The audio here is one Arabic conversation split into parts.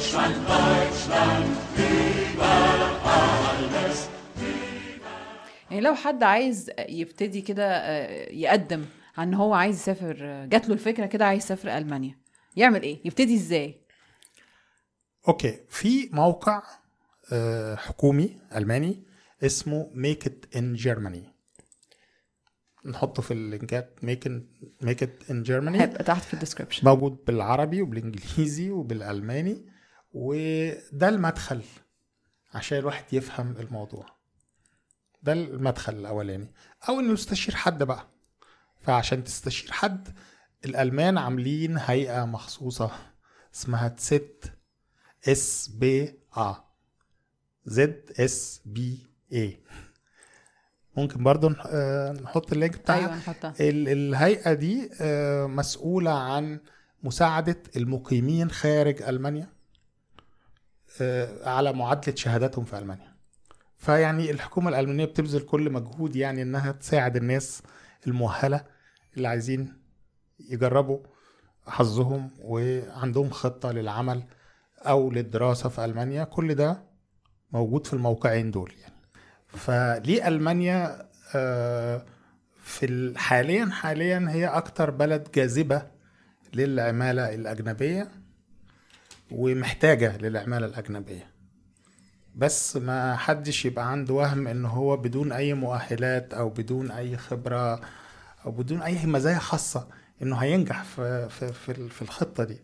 Deutschland, Deutschland, über alles. يعني لو حد عايز يبتدي كده آه، يقدم عن ان هو عايز يسافر جات له الفكرة كده عايز يسافر ألمانيا يعمل إيه؟ يبتدي إزاي؟ okay في موقع آه، حكومي ألماني اسمه Make it in Germany نحطه في اللينكات make Make it in Germany هيبقى تحت في ال description موجود بالعربي وبالإنجليزي وبالألماني. وده المدخل عشان الواحد يفهم الموضوع. ده المدخل الأولاني. أو إنه يستشير حد بقى. فعشان تستشير حد الألمان عاملين هيئة مخصوصة اسمها تست اس بي ا زد اس بي اي ممكن برضو آه، نحط ال link بتاعها. أيوه نحطها. ال- الهيئة دي آه، مسؤولة عن مساعدة المقيمين خارج ألمانيا. آه، على معادلة شهاداتهم في ألمانيا. فيعني الحكومة الألمانية بتبذل كل مجهود يعني إنها تساعد الناس المؤهلة اللي عايزين يجربوا حظهم وعندهم خطة للعمل أو للدراسة في ألمانيا. كل ده موجود في الموقعين دول يعني. فليه ألمانيا آه، في ال- حاليا حاليا هي أكتر بلد جاذبة للعمالة الأجنبية. ومحتاجة للعماله الأجنبية. بس ما حدش يبقى عنده وهم إن هو بدون أي مؤهلات أو بدون أي خبرة أو بدون أي مزايا خاصة إنه هينجح في في في, ال- في الخطة دي.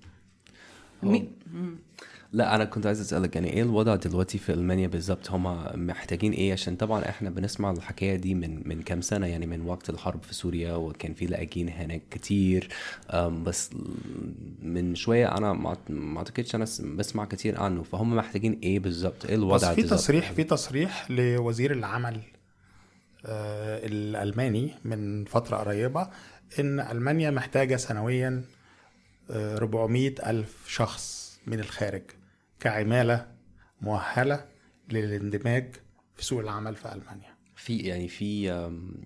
لا أنا كنت عايز أسألك يعني إيه الوضع دلوقتي في ألمانيا بالظبط؟ هما محتاجين إيه؟ عشان طبعا إحنا بنسمع الحكاية دي من من كام سنة يعني من وقت الحرب في سوريا وكان في لاجئين هناك كتير. بس من شوية أنا ما أعتقدش أنا بسمع كتير عنه. فهم محتاجين إيه بالظبط؟ إيه بس الوضع في بالظبط؟ تصريح في تصريح لوزير العمل آه، الألماني من فترة قريبة إن ألمانيا محتاجة سنويا آه، 400 ألف شخص من الخارج. كعمالة مؤهلة للاندماج في سوق العمل في ألمانيا. في يعني في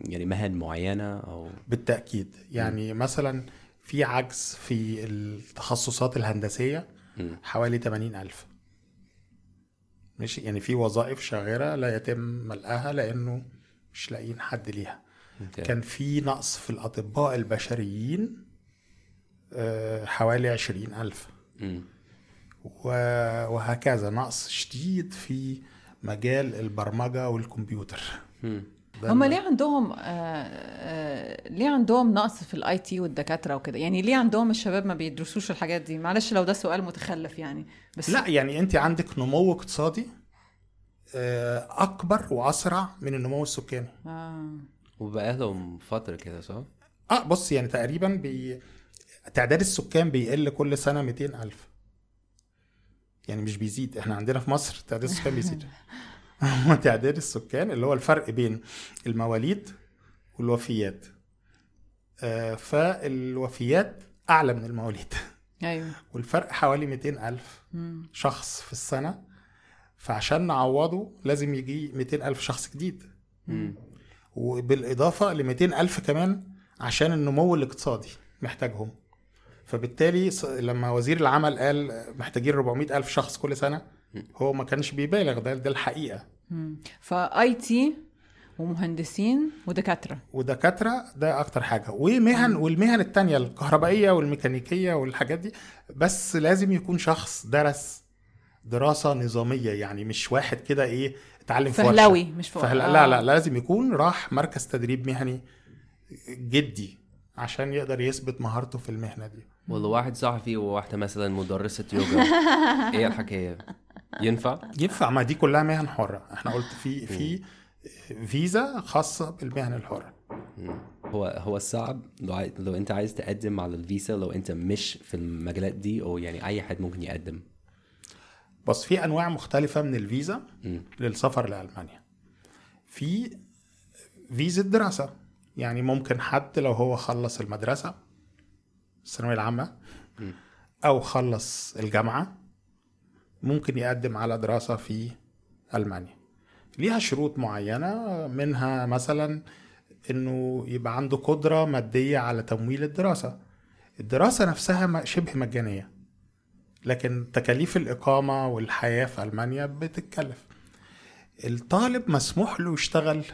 يعني مهن معينة أو؟ بالتأكيد. يعني مثلا في عجز في التخصصات الهندسية مم. حوالي 80 ألف. ماشي؟ يعني في وظائف شاغرة لا يتم ملئها لأنه مش لاقيين حد ليها. ممتاز. كان في نقص في الأطباء البشريين آه، حوالي 20 ألف. مم. و- وهكذا نقص شديد في مجال البرمجة والكمبيوتر. هم ليه عندهم آه آه ليه عندهم نقص في ال IT والدكاترة وكده؟ يعني ليه عندهم الشباب ما بيدرسوش الحاجات دي؟ معلش لو ده سؤال متخلف يعني بس لا يعني انت عندك نمو اقتصادي آه، أكبر وأسرع من النمو السكاني. آه. وبقى لهم فترة كده صح؟ آه بص يعني تقريبا بي... تعداد السكان بيقل كل سنة 200 ألف. يعني مش بيزيد. إحنا عندنا في مصر تعداد السكان بيزيد. هو تعداد السكان اللي هو الفرق بين المواليد والوفيات. آه فالوفيات أعلى من المواليد. أيوه. والفرق حوالي 200 ألف مم. شخص في السنة. فعشان نعوضه لازم يجي 200 ألف شخص جديد. مم. وبالإضافة ل 200 ألف كمان عشان النمو الاقتصادي محتاجهم. فبالتالي لما وزير العمل قال محتاجين 400 ألف شخص كل سنة هو ما كانش بيبالغ. ده ده الحقيقة. مم. ف IT ومهندسين ودكاترة. ودكاترة ده أكتر حاجة. ومهن والمهن التانية الكهربائية والميكانيكية والحاجات دي بس لازم يكون شخص درس دراسة نظامية. يعني مش واحد كده إيه اتعلم في. فهلوي مش فوق. فهل... لا لا لازم يكون راح مركز تدريب مهني جدي عشان يقدر يثبت مهارته في المهنة دي. ولا واحد صحفي وواحدة مثلا مدرسة يوجا. إيه الحكاية؟ ينفع؟ ينفع. ما دي كلها مهن حرة. إحنا قلت في في فيزا خاصة بالمهن الحرة. هو هو الصعب لو. لو أنت عايز تقدم على الفيزا لو أنت مش في المجالات دي أو يعني أي حد ممكن يقدم. بس في أنواع مختلفة من الفيزا مم. للسفر لألمانيا. في فيزا دراسه يعني ممكن حد لو هو خلص المدرسة الثانوية العامة أو خلص الجامعة ممكن يقدم على دراسة في ألمانيا. ليها شروط معينة منها مثلا إنه يبقى عنده قدرة مادية على تمويل الدراسة. الدراسة نفسها شبه مجانية لكن تكاليف الإقامة والحياة في ألمانيا بتتكلف. الطالب مسموح له يشتغل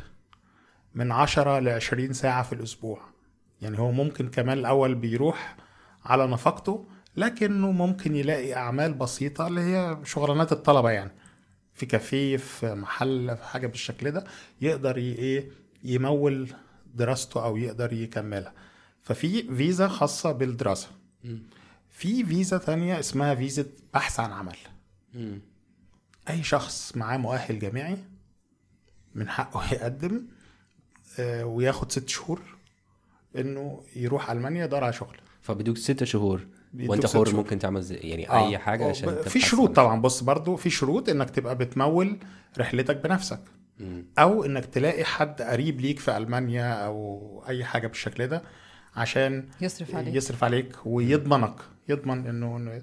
من 10 ل 20 ساعة في الأسبوع. يعني هو ممكن كمان الأول بيروح على نفقته لكنه ممكن يلاقي أعمال بسيطة اللي هي شغلانات الطلبة يعني. في كافيه في محل في حاجة بالشكل ده يقدر إيه يمول دراسته أو يقدر يكملها. ففي فيزا خاصة بالدراسة. في فيزا تانية اسمها فيزا بحث عن عمل. أي شخص معاه مؤهل جامعي من حقه يقدم آه، وياخد ست شهور إنه يروح ألمانيا يدور على شغل فبدوك ست شهور وأنت حر شهور. ممكن تعمل زي يعني آه. أي حاجة عشان في شروط. طبعا بص برضو في شروط إنك تبقى بتمول رحلتك بنفسك مم. أو إنك تلاقي حد قريب ليك في ألمانيا أو أي حاجة بالشكل ده عشان يصرف عليك يصرف عليك ويضمنك يضمن انه إنه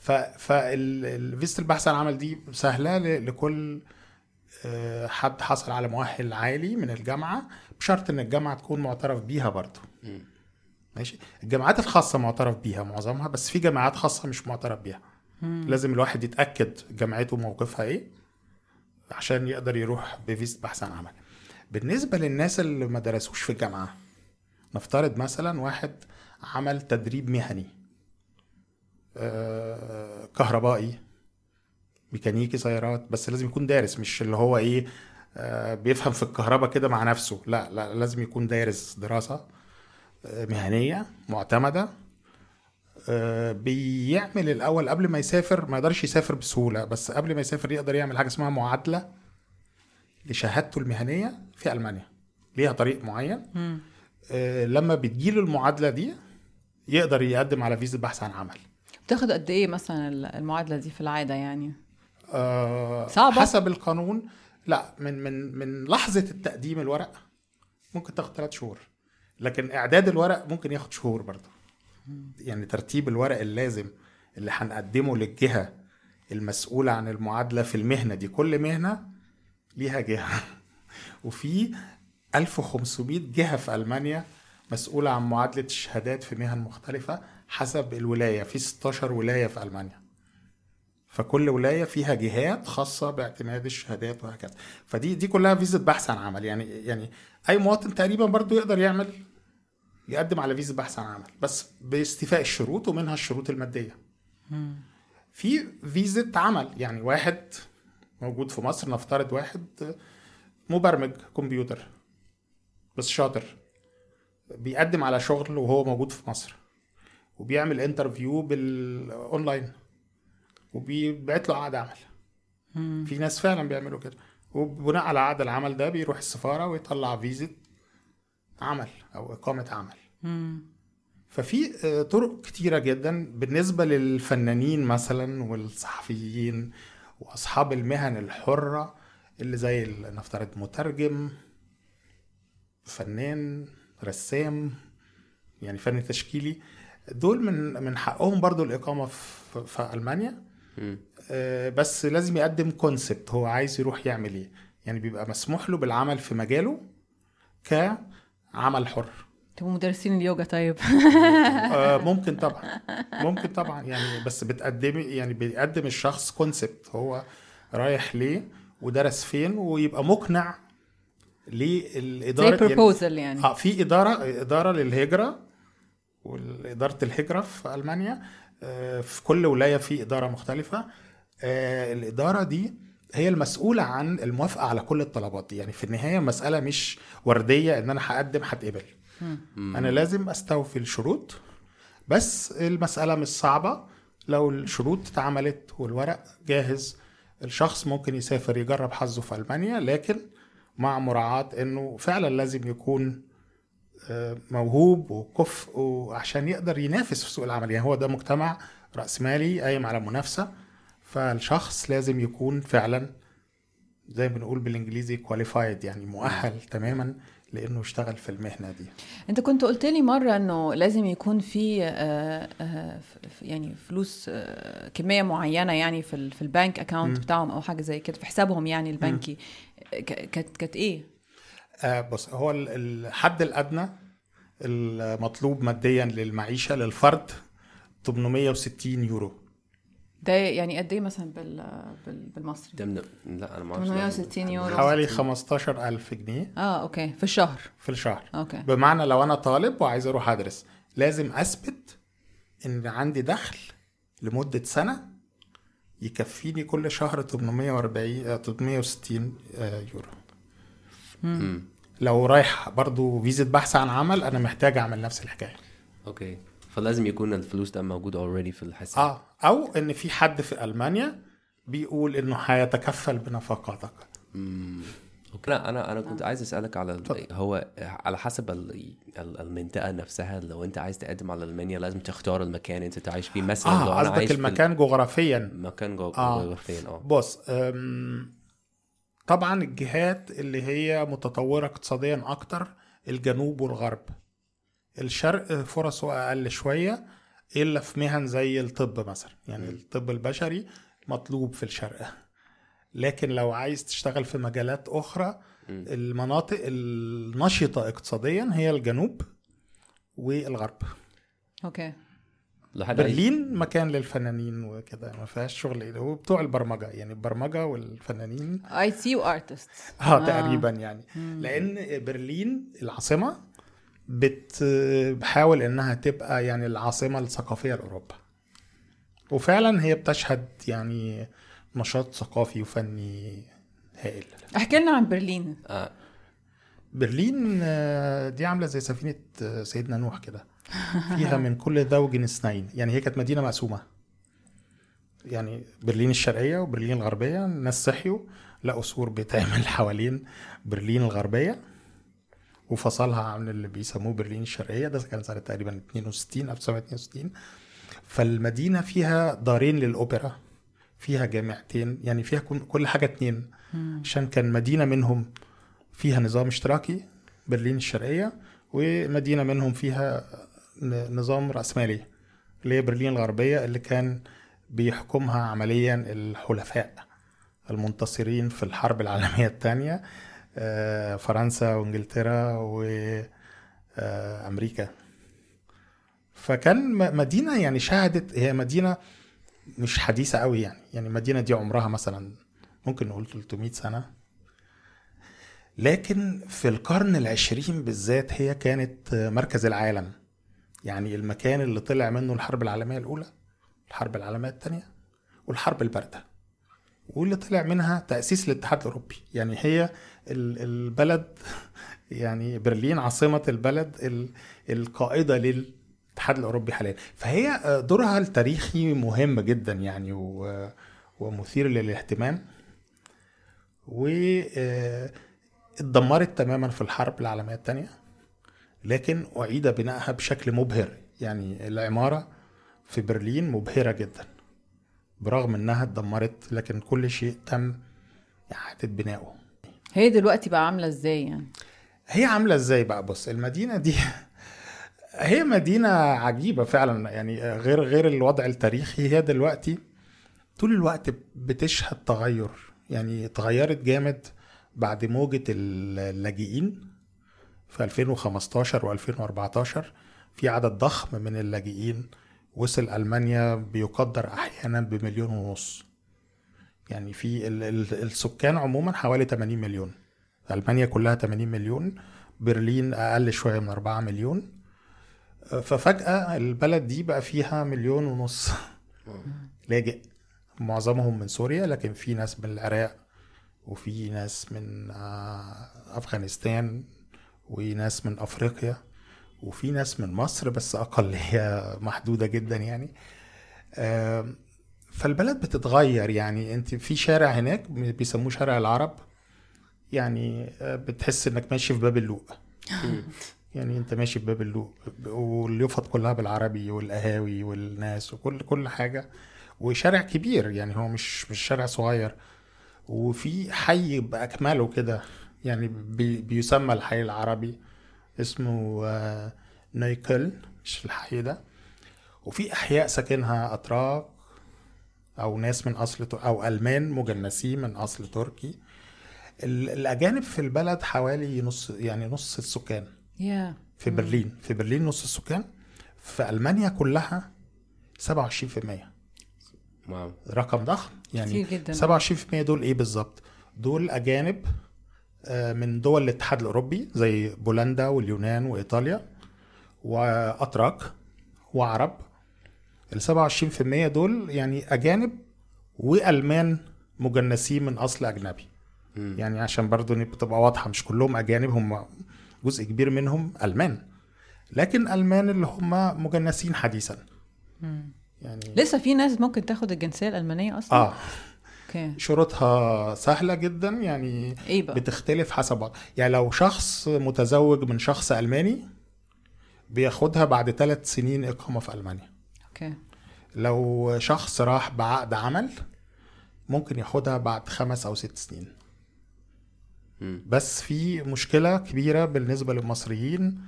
ف فالفيزا البحث عن العمل دي سهلة ل- لكل آه، حد حصل على مؤهل عالي من الجامعة بشرط إن الجامعة تكون معترف بيها برضه مم. ماشي؟ الجامعات الخاصة معترف بيها معظمها بس في جامعات خاصة مش معترف بيها. لازم الواحد يتأكد جامعته موقفها إيه عشان يقدر يروح بفيزا بحث عن عمل. بالنسبة للناس اللي ما درسوش في الجامعة نفترض مثلا واحد عمل تدريب مهني آه، كهربائي ميكانيكي سيارات بس لازم يكون دارس مش اللي هو إيه بيفهم في الكهرباء كده مع نفسه. لا لا لازم يكون دارس دراسة آه، مهنية معتمدة. آه، بيعمل الأول قبل ما يسافر ما يقدرش يسافر بسهولة بس قبل ما يسافر يقدر يعمل حاجة اسمها معادلة لشهادته المهنية في ألمانيا. ليها طريق معين. آه، لما بتجيله المعادلة دي يقدر يقدم على فيزا بحث عن عمل. بتاخد قد إيه مثلا المعادلة دي في العادة يعني؟ آه، صعبة؟ حسب القانون. لا من من من لحظة التقديم الورق ممكن تاخد ثلاث شهور لكن إعداد الورق ممكن ياخد شهور برضه. يعني ترتيب الورق اللازم اللي هنقدمه للجهة المسؤولة عن المعادلة في المهنة دي كل مهنة ليها جهة. وفي 1500 جهة في ألمانيا مسؤولة عن معادلة الشهادات في مهن مختلفة حسب الولاية. في 16 ولاية في ألمانيا. فكل ولاية فيها جهات خاصة باعتماد الشهادات وهكذا. فدي دي كلها فيزا بحث عن عمل. يعني يعني أي مواطن تقريبا برضو يقدر يعمل يقدم على فيزا بحث عن عمل بس باستيفاء الشروط ومنها الشروط المادية. في فيزا عمل. يعني واحد موجود في مصر نفترض واحد مبرمج كمبيوتر بس شاطر بيقدم على شغل وهو موجود في مصر وبيعمل interview بال online وبيبعت له عقد عمل. في ناس فعلا بيعملوا كده. وبناء على عقد العمل ده بيروح السفارة ويطلع فيزا عمل أو إقامة عمل. ففي آه، طرق كتيرة جدا بالنسبة للفنانين مثلا والصحفيين وأصحاب المهن الحرة اللي زي نفترض مترجم فنان رسام يعني فن تشكيلي. دول من من حقهم برضو الإقامة في, في ألمانيا. مم. بس لازم يقدم كونسبت هو عايز يروح يعمل إيه؟ يعني بيبقى مسموح له بالعمل في مجاله كعمل حر. تبقوا مدرسين اليوجا طيب. آه، ممكن طبعا. ممكن طبعا. يعني بس بتقدمي يعني بيقدم الشخص كونسبت هو رايح ليه ودرس فين ويبقى مقنع زي للإدارة. يعني بروبوزل يعني. آه في إدارة إدارة للهجرة واداره الهجرة في ألمانيا. آه، في كل ولاية في إدارة مختلفة. آه، الإدارة دي هي المسؤولة عن الموافقة على كل الطلبات دي. يعني في النهاية مسألة مش وردية إن أنا هقدم هتقبل. أنا لازم أستوفي الشروط بس المسألة مش صعبة. لو الشروط اتعملت والورق جاهز الشخص ممكن يسافر يجرب حظه في ألمانيا لكن مع مراعاة إنه فعلا لازم يكون آه، موهوب وكفء عشان يقدر ينافس في سوق العمل. يعني هو ده مجتمع رأسمالي قايم على منافسة فالشخص لازم يكون فعلا زي ما بنقول بالإنجليزي qualified يعني مؤهل تماما لأنه يشتغل في المهنة دي. أنت كنت قلت لي مرة إنه لازم يكون في آه، آه، يعني فلوس آه، كمية معينة يعني في ال- في ال bank account بتاعهم أو حاجة زي كده في حسابهم يعني البنكي. كانت كانت إيه؟ آه بص هو ال- الحد الأدنى المطلوب ماديا للمعيشة للفرد 860 يورو. ده يعني قد إيه مثلا بال... بال... بالمصري؟ ده من... لا أنا ما أعرفش. 860 يورو. حوالي 15000 جنيه. آه okay. في الشهر. في الشهر. okay. بمعنى لو أنا طالب وعايز أروح أدرس لازم أثبت إن عندي دخل لمدة سنة يكفيني كل شهر 840 آه، 860 آه، يورو. مم. لو رايح برضو فيزا بحث عن عمل أنا محتاج أعمل نفس الحكاية. أوكي. فلازم يكون الفلوس ده موجود already في الحساب. آه. أو إن في حد في ألمانيا بيقول إنه هيتكفل بنفقاتك. أوكي. لا أنا أنا كنت عايز أسألك على هو على حسب ال- ال- المنطقة نفسها لو أنت عايز تقدم على ألمانيا لازم تختار المكان أنت تعيش فيه. مثلا لو آه أنا عايش في المكان جغرافيا. مكان جو- آه. جغرافيا آه. بص أم، طبعا الجهات اللي هي متطورة اقتصاديا أكتر الجنوب والغرب. الشرق فرصه أقل شوية إلا في مهن زي الطب مثلا. يعني الطب البشري مطلوب في الشرق. لكن لو عايز تشتغل في مجالات أخرى المناطق النشطة اقتصاديا هي الجنوب والغرب. أوكي. عايز- برلين مكان للفنانين وكده ما فيهاش شغل وبتوع البرمجة يعني البرمجة والفنانين. IT و artist آه تقريبا يعني. لأن برلين العاصمة بتحاول إنها تبقى يعني العاصمة الثقافية لأوروبا. وفعلا هي بتشهد يعني نشاط ثقافي وفني هائل. احكي لنا عن برلين. آه. برلين آه، دي عاملة زي سفينة آه، سيدنا نوح كده. فيها من كل زوج اثنين. يعني هي كانت مدينة مقسومة. يعني برلين الشرقية وبرلين الغربية الناس صحيوا لقوا سور بيتعمل حوالين برلين الغربية وفصلها عن اللي بيسموه برلين الشرقية. ده كان سنة تقريبا 62 1962 فالمدينة فيها دارين للأوبرا فيها جامعتين يعني فيها كل- حاجة اتنين. عشان كان مدينة منهم فيها نظام اشتراكي برلين الشرقية ومدينة منهم فيها نظام رأسمالي اللي هي برلين الغربية اللي كان بيحكمها عمليا الحلفاء المنتصرين في الحرب العالمية الثانية فرنسا وإنجلترا وامريكا فكان م- مدينة يعني شهدت هي مدينة مش حديثة قوي يعني يعني المدينة دي عمرها مثلا ممكن نقول 300 سنة. لكن في القرن العشرين بالذات هي كانت مركز العالم. يعني المكان اللي طلع منه الحرب العالمية الأولى الحرب العالمية الثانية والحرب الباردة واللي طلع منها تأسيس الاتحاد الأوروبي. يعني هي ال- البلد يعني برلين عاصمة البلد ال- القائدة للاتحاد الأوروبي حاليا. فهي دورها التاريخي مهم جدا يعني ومثير للاهتمام و آه، اتدمرت تماما في الحرب العالمية الثانية لكن أعيد بنائها بشكل مبهر. يعني العمارة في برلين مبهرة جدا برغم إنها اتدمرت لكن كل شيء تم إعادة بنائه. هي دلوقتي بقى عاملة إزاي يعني؟ هي عاملة إزاي بقى؟ بص المدينة دي هي مدينة عجيبة فعلا. يعني غير غير الوضع التاريخي هي دلوقتي طول الوقت بتشهد تغير. يعني اتغيرت جامد بعد موجة اللاجئين. في 2015 و2014 في عدد ضخم من اللاجئين وصل ألمانيا بيقدر أحيانا بمليون ونص. يعني في ال- ال- السكان عموما حوالي 80 مليون. ألمانيا كلها 80 مليون برلين أقل شوية من 4 مليون. ففجأة البلد دي بقى فيها مليون ونص لاجئ. معظمهم من سوريا لكن في ناس من العراق وفي ناس من آه، أفغانستان وناس من أفريقيا وفي ناس من مصر بس أقلية محدودة جدا يعني. فالبلد بتتغير يعني. أنت في شارع هناك بيسموه شارع العرب. يعني آه، بتحس إنك ماشي في باب اللوق. يعني أنت ماشي في باب اللوق واليافط كلها بالعربي والقهاوي والناس وكل كل حاجة. وشارع كبير يعني هو مش مش شارع صغير. وفي حي بأكمله كده. يعني بي بيسمى الحي العربي اسمه آه، نيكل مش الحي ده. وفي أحياء ساكنها أتراك أو ناس من أصل تر- أو ألمان مجنسين من أصل تركي. ال- الأجانب في البلد حوالي نص يعني نص السكان. يا في برلين في برلين نص السكان. في ألمانيا كلها 27% واو. رقم ضخم يعني كتير جدا. 27% دول إيه بالظبط؟ دول أجانب من دول الاتحاد الأوروبي زي بولندا واليونان وإيطاليا وأتراك وعرب. ال 27% دول يعني أجانب وألمان مجنسين من أصل أجنبي. مم. يعني عشان برضو نبقى تبقى واضحة مش كلهم أجانب هم جزء كبير منهم ألمان. لكن ألمان اللي هم مجنسين حديثا. مم. يعني لسه في ناس ممكن تاخد الجنسية الألمانية أصلا؟ آه. أوكي. شروطها سهلة جدا يعني إيه بقى؟ بتختلف حسب. بعض يعني لو شخص متزوج من شخص ألماني بياخدها بعد ثلاث سنين إقامة في ألمانيا. أوكي. لو شخص راح بعقد عمل ممكن ياخدها بعد خمس أو ست سنين. بس في مشكلة كبيرة بالنسبة للمصريين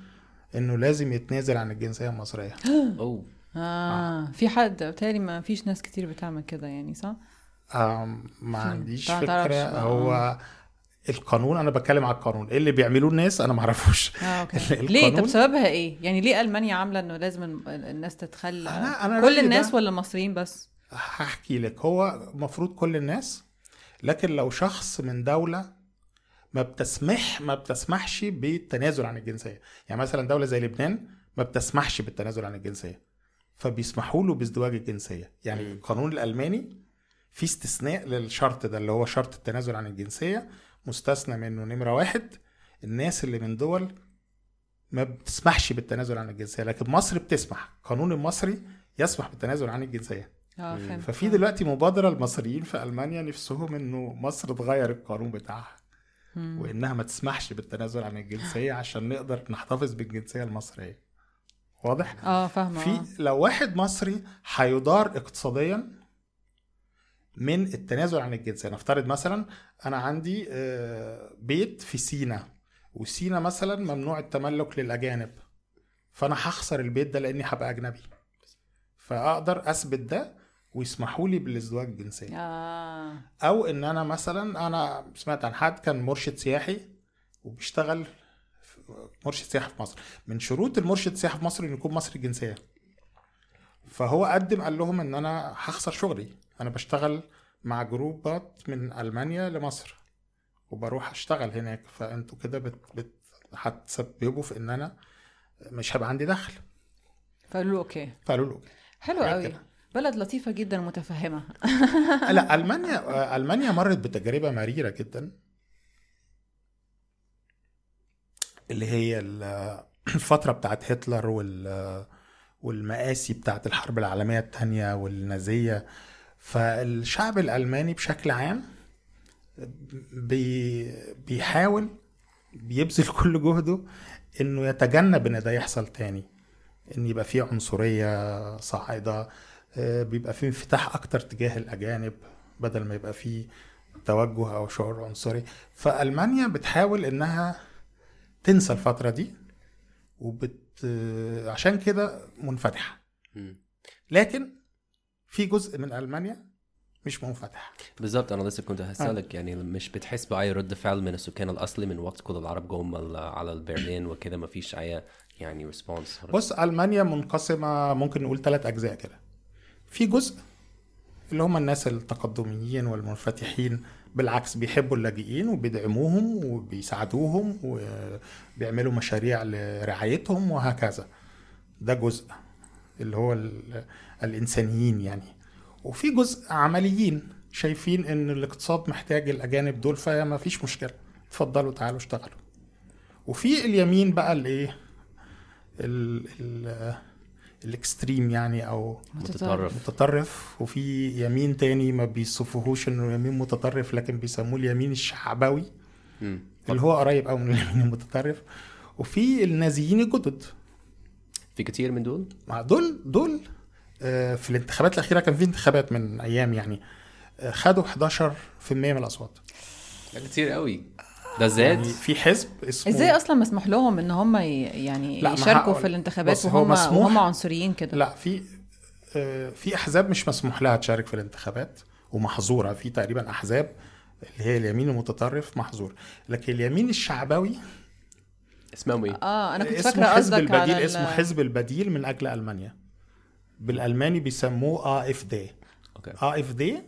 إنه لازم يتنازل عن الجنسية المصرية. أوه. آه في حد بالتالي ما فيش ناس كتير بتعمل كده يعني صح؟ ما عنديش ما بقى، هو القانون أنا بتكلم على القانون. إيه اللي بيعملوه الناس؟ معرفوش آه أوكي. القانون- ليه؟ طب سببها إيه؟ يعني ليه ألمانيا عاملة إنه لازم ال- الناس تتخلى؟ أنا- أنا كل الناس ولا المصريين بس؟ هحكي لك. هو المفروض كل الناس لكن لو شخص من دولة ما بتسمح ما بتسمحش بالتنازل عن الجنسية. يعني مثلا دولة زي لبنان ما بتسمحش بالتنازل عن الجنسية فبيسمحوا له بازدواج الجنسية. يعني. القانون الألماني في استثناء للشرط ده اللي هو شرط التنازل عن الجنسية مستثنى منه نمرة واحد الناس اللي من دول ما بتسمحش بالتنازل عن الجنسية لكن مصر بتسمح القانون المصري يسمح بالتنازل عن الجنسية. فهمت ففي دلوقتي مبادرة المصريين في ألمانيا نفسهم إنه مصر تغير القانون بتاعها. وإنها ما تسمحش بالتنازل عن الجنسية عشان نقدر نحتفظ بالجنسية المصرية واضح؟ آه فاهمة في آه. لو واحد مصري هيضار اقتصاديا من التنازل عن الجنسية. نفترض مثلا أنا عندي آه، بيت في سينا وسينا مثلا ممنوع التملك للأجانب. فأنا هخسر البيت ده لأني هبقى أجنبي. فأقدر أثبت ده ويسمحوا لي بالازدواج الجنسي آه. أو إن أنا مثلا أنا سمعت عن حد كان مرشد سياحي وبيشتغل مرشد سياحي في مصر. من شروط المرشد السياحي في مصر إنه يكون مصري الجنسيه فهو قدم قال لهم إن أنا هخسر شغلي. أنا بشتغل مع جروبات من ألمانيا لمصر وبروح أشتغل هناك. فأنتوا كده بت... بت... هتسببوا في إن أنا مش هيبقى عندي دخل. فقالوا له أوكي. فقالوا له حلو حاجات قوي. كده. بلد لطيفة جدا متفهمه لا ألمانيا ألمانيا مرت بتجربة مريرة جدا. اللي هي ال- الفترة بتاعت هتلر وال والمآسي بتاعت الحرب العالمية الثانية والنازية. فالشعب الألماني بشكل عام بي بيحاول بيبذل كل جهده إنه يتجنب إن ده يحصل تاني. إن يبقى فيه عنصرية صاعدة آه، بيبقى فيه انفتاح أكتر تجاه الأجانب بدل ما يبقى فيه توجه أو شعور عنصري. فألمانيا بتحاول إنها تنسى الفترة دي وبت آه، عشان كده منفتحة. لكن في جزء من ألمانيا مش منفتح. بالظبط أنا لسه كنت هسألك يعني مش بتحس بأي رد فعل من السكان الأصلي من وقت كل العرب جم على البرلين وكده؟ ما فيش أي يعني ريسبونس بص ألمانيا منقسمة ممكن نقول ثلاث أجزاء كده. في جزء اللي هم الناس التقدميين والمنفتحين بالعكس بيحبوا اللاجئين وبيدعموهم وبيساعدوهم وبيعملوا مشاريع لرعايتهم وهكذا. ده جزء. اللي هو ال- الإنسانيين يعني. وفي جزء عمليين شايفين إن الاقتصاد محتاج الأجانب دول فما فيش مشكلة. اتفضلوا تعالوا اشتغلوا. وفي اليمين بقى الايه ال ال الإكستريم يعني أو متطرف. متطرف. وفي يمين تاني ما بيصفوهوش إنه يمين متطرف لكن بيسموه اليمين الشعبوي. اللي هو قريب قوي من اليمين المتطرف. وفي النازيين الجدد. في كتير من دول؟ مع دول دول آه، في الانتخابات الأخيرة كان في انتخابات من أيام يعني آه، خدوا 11% من الأصوات. ده كتير قوي. ده زاد؟ يعني في حزب اسمه إزاي أصلا مسموح لهم إن هم يعني لا، يشاركوا في الانتخابات وهم وهم عنصريين كده؟ لا في آه، في أحزاب مش مسموح لها تشارك في الانتخابات ومحظورة. في تقريبا أحزاب اللي هي اليمين المتطرف محظور. لكن اليمين الشعبوي اسمهم إيه؟ آه أنا كنت اسمه فاكرة حزب قصدك على البديل ال- اسمه حزب البديل من أجل ألمانيا بالألماني بيسموه آه إف دي أوكي آه إف دي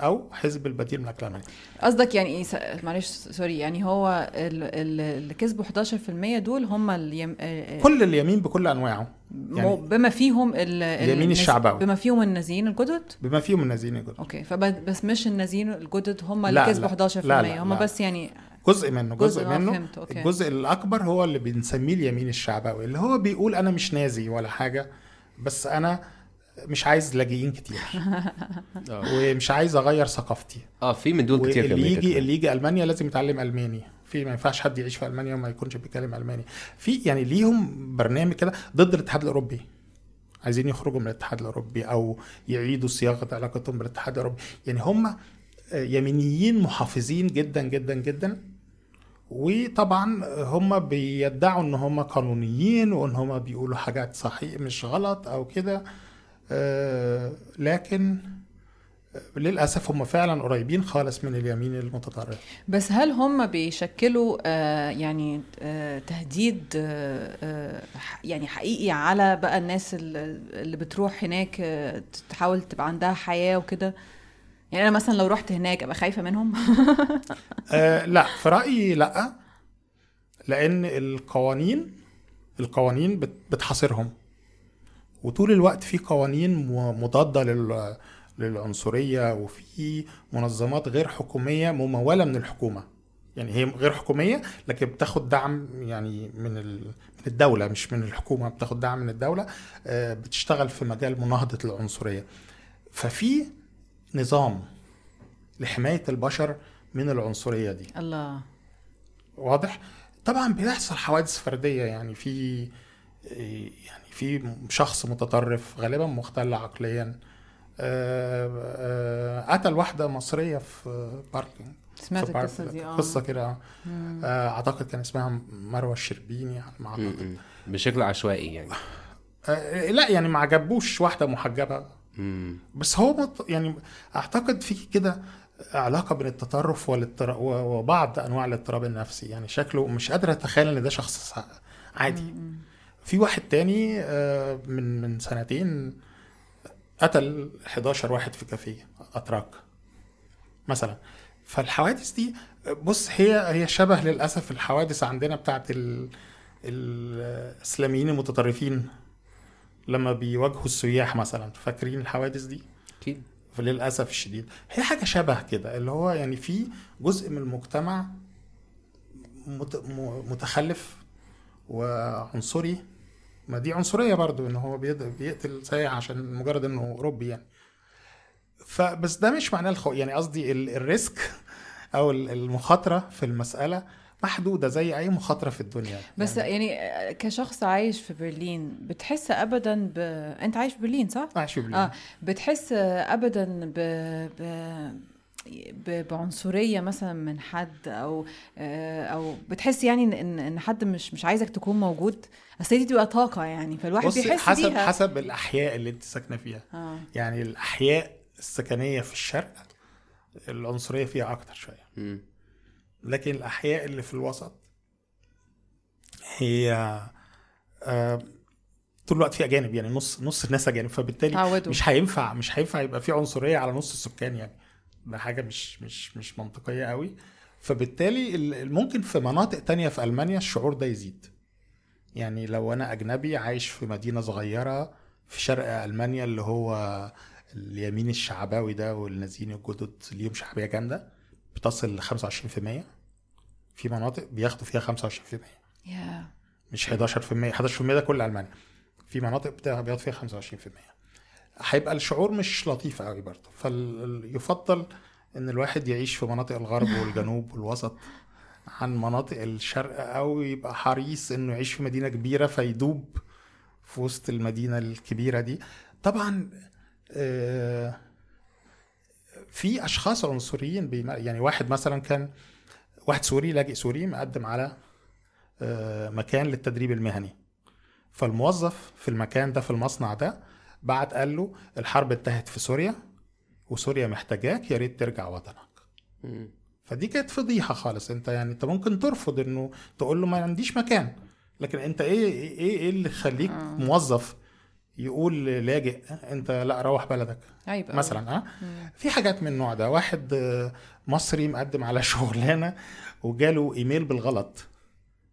أو حزب البديل من الاكل الالماني قصدك يعني إيه معلش sorry يعني هو ال- ال- اللي كسبوا 11% دول هم اليم... آه، كل اليمين بكل أنواعه يعني بما فيهم ال... اليمين الشعبوي. بما فيهم النازيين الجدد بما فيهم النازيين الجدد أوكي فب- بس مش النازيين الجدد هم اللي لا، كسبوا لا. 11% لا، لا، هم لا. بس يعني جزء منه جزء, جزء، آه، منه. فهمت، أوكي. الجزء الأكبر هو اللي بنسميه اليمين الشعبوي اللي هو بيقول أنا مش نازي ولا حاجة بس أنا مش عايز لاجئين كتير. آه. ومش عايز أغير ثقافتي. آه في من دول كتير أمريكا يجي. اللي يجي ألمانيا لازم يتعلم ألماني. في ما ينفعش حد يعيش في ألمانيا وما يكونش بيتكلم ألماني. في يعني ليهم برنامج كده ضد الاتحاد الأوروبي. عايزين يخرجوا من الاتحاد الأوروبي أو يعيدوا صياغة علاقتهم بالاتحاد الأوروبي. يعني هم آه، يمينيين محافظين جدا جدا جدا. وطبعا هم بيدعوا إن هم قانونيين وإن هم بيقولوا حاجات صحيح مش غلط أو كده. آه، لكن للأسف هم فعلا قريبين خالص من اليمين المتطرف. بس هل هم بيشكلوا آه يعني آه تهديد يعني حقيقي على بقى الناس اللي بتروح هناك تحاول تبقى عندها حياة وكده؟ يعني أنا مثلا لو رحت هناك أبقى خايفة منهم؟ آه لا في رأيي لأ لأن القوانين القوانين بت- بتحاصرهم. وطول الوقت في قوانين مضادة لل للعنصرية وفي منظمات غير حكومية ممولة من الحكومة. يعني هي غير حكومية لكن بتاخد دعم يعني من ال- من الدولة مش من الحكومة بتاخد دعم من الدولة آه، بتشتغل في مجال مناهضة العنصرية. ففي نظام لحماية البشر من العنصرية دي. الله. واضح؟ طبعا بيحصل حوادث فردية يعني في يعني في شخص متطرف غالبا مختل عقليا. آه، آه، قتل واحدة مصرية في باركينج سمعت القصة دي آه. قصة كده. آه، أعتقد كان اسمها مروة الشربيني على ما أعتقد. بشكل عشوائي يعني. لا يعني ما عجبوش واحدة محجبة. بس هو مط... يعني أعتقد في كده علاقة بين التطرف والاضطراب وبعض أنواع الاضطراب النفسي. يعني شكله مش قادر أتخيل إن ده شخص عادي. في واحد تاني آه، من من سنتين قتل 11 واحد في كافيه أتراك مثلا. فالحوادث دي بص هي هي شبه للأسف الحوادث عندنا بتاعت ال... الإسلاميين المتطرفين. لما بيواجهوا السياح مثلا فاكرين الحوادث دي؟ أكيد. للأسف الشديد. هي حاجة شبه كده اللي هو يعني في جزء من المجتمع متخلف وعنصري. ما دي عنصرية برضو إن هو بيقتل سايح عشان مجرد إنه أوروبي يعني. فبس ده مش معناه الخو... يعني قصدي ال- الريسك أو ال- المخاطرة في المسألة محدودة زي أي مخاطرة في الدنيا بس يعني يعني كشخص عايش في برلين بتحس ابدا ب... أنت عايش في برلين صح؟ عايش في برلين. آه بتحس ابدا ب... ب... ب... بعنصرية مثلا من حد أو آه، أو بتحس يعني إن إن إن حد مش مش عايزك تكون موجود أصل دي بتبقى طاقة يعني فالواحد بص بيحس حسب بيها حسب الأحياء اللي أنت ساكنة فيها آه يعني الأحياء السكنية في الشرق العنصرية فيها أكتر شوية م. لكن الأحياء اللي في الوسط هي آه، طول الوقت في أجانب يعني نص نص الناس أجانب. فبالتالي تعودوا. مش هينفع مش هينفع يبقى في عنصرية على نص السكان يعني. ده حاجة مش مش مش منطقية قوي. فبالتالي ال- ممكن في مناطق تانية في ألمانيا الشعور ده يزيد. يعني لو أنا أجنبي عايش في مدينة صغيرة في شرق ألمانيا اللي هو اليمين الشعبوي ده والنازيين الجدد ليهم شعبية جامدة. بتصل ل 25% في مناطق بياخدوا فيها 25% يا مش 11% 11% ده كل ألمانيا. في مناطق بياخدوا فيها 25% هيبقى الشعور مش لطيف قوي برضه. فيفضل إن الواحد يعيش في مناطق الغرب والجنوب والوسط عن مناطق الشرق أو يبقى حريص إنه يعيش في مدينة كبيرة فيدوب في وسط المدينة الكبيرة دي. طبعا آه، في أشخاص عنصريين بيم- يعني واحد مثلا كان واحد سوري لاجئ سوري مقدم على آه، مكان للتدريب المهني. فالموظف في المكان ده في المصنع ده بعت قال له الحرب انتهت في سوريا وسوريا محتاجاك يا ريت ترجع وطنك. م. فدي كانت فضيحة خالص. انت يعني انت ممكن ترفض انه تقول له ما عنديش مكان. لكن انت إيه إيه إيه اللي يخليك موظف يقول لاجئ أنت لا روح بلدك. عيب. مثلا آه؟ في حاجات من النوع ده. واحد آه، مصري مقدم على شغلانة وجاله إيميل بالغلط.